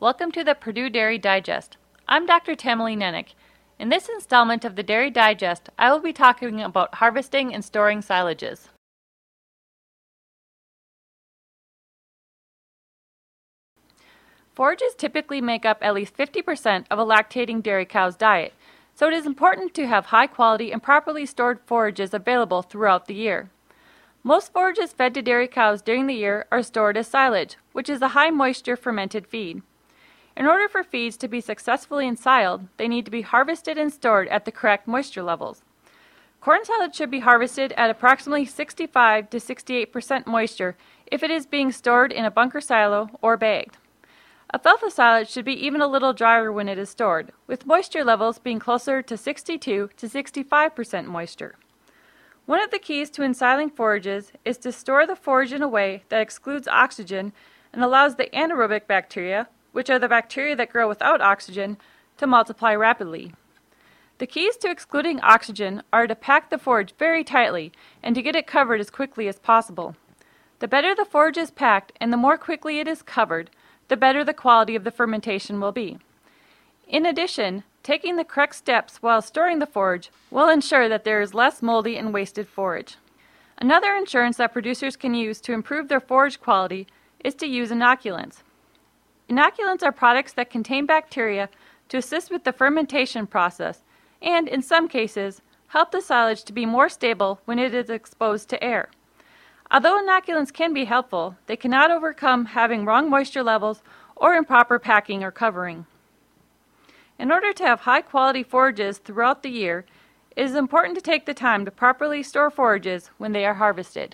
Welcome to the Purdue Dairy Digest. I'm Dr. Tamilee Nennich. In this installment of the Dairy Digest, I will be talking about harvesting and storing silages. Forages typically make up at least 50% of a lactating dairy cow's diet, so it is important to have high quality and properly stored forages available throughout the year. Most forages fed to dairy cows during the year are stored as silage, which is a high moisture fermented feed. In order for feeds to be successfully ensiled, they need to be harvested and stored at the correct moisture levels. Corn silage should be harvested at approximately 65 to 68% moisture if it is being stored in a bunker silo or bagged. Alfalfa silage should be even a little drier when it is stored, with moisture levels being closer to 62 to 65% moisture. One of the keys to ensiling forages is to store the forage in a way that excludes oxygen and allows the anaerobic bacteria, which are the bacteria that grow without oxygen, to multiply rapidly. The keys to excluding oxygen are to pack the forage very tightly and to get it covered as quickly as possible. The better the forage is packed and the more quickly it is covered, the better the quality of the fermentation will be. In addition, taking the correct steps while storing the forage will ensure that there is less moldy and wasted forage. Another insurance that producers can use to improve their forage quality is to use inoculants. Inoculants are products that contain bacteria to assist with the fermentation process and, in some cases, help the silage to be more stable when it is exposed to air. Although inoculants can be helpful, they cannot overcome having wrong moisture levels or improper packing or covering. In order to have high quality forages throughout the year, it is important to take the time to properly store forages when they are harvested.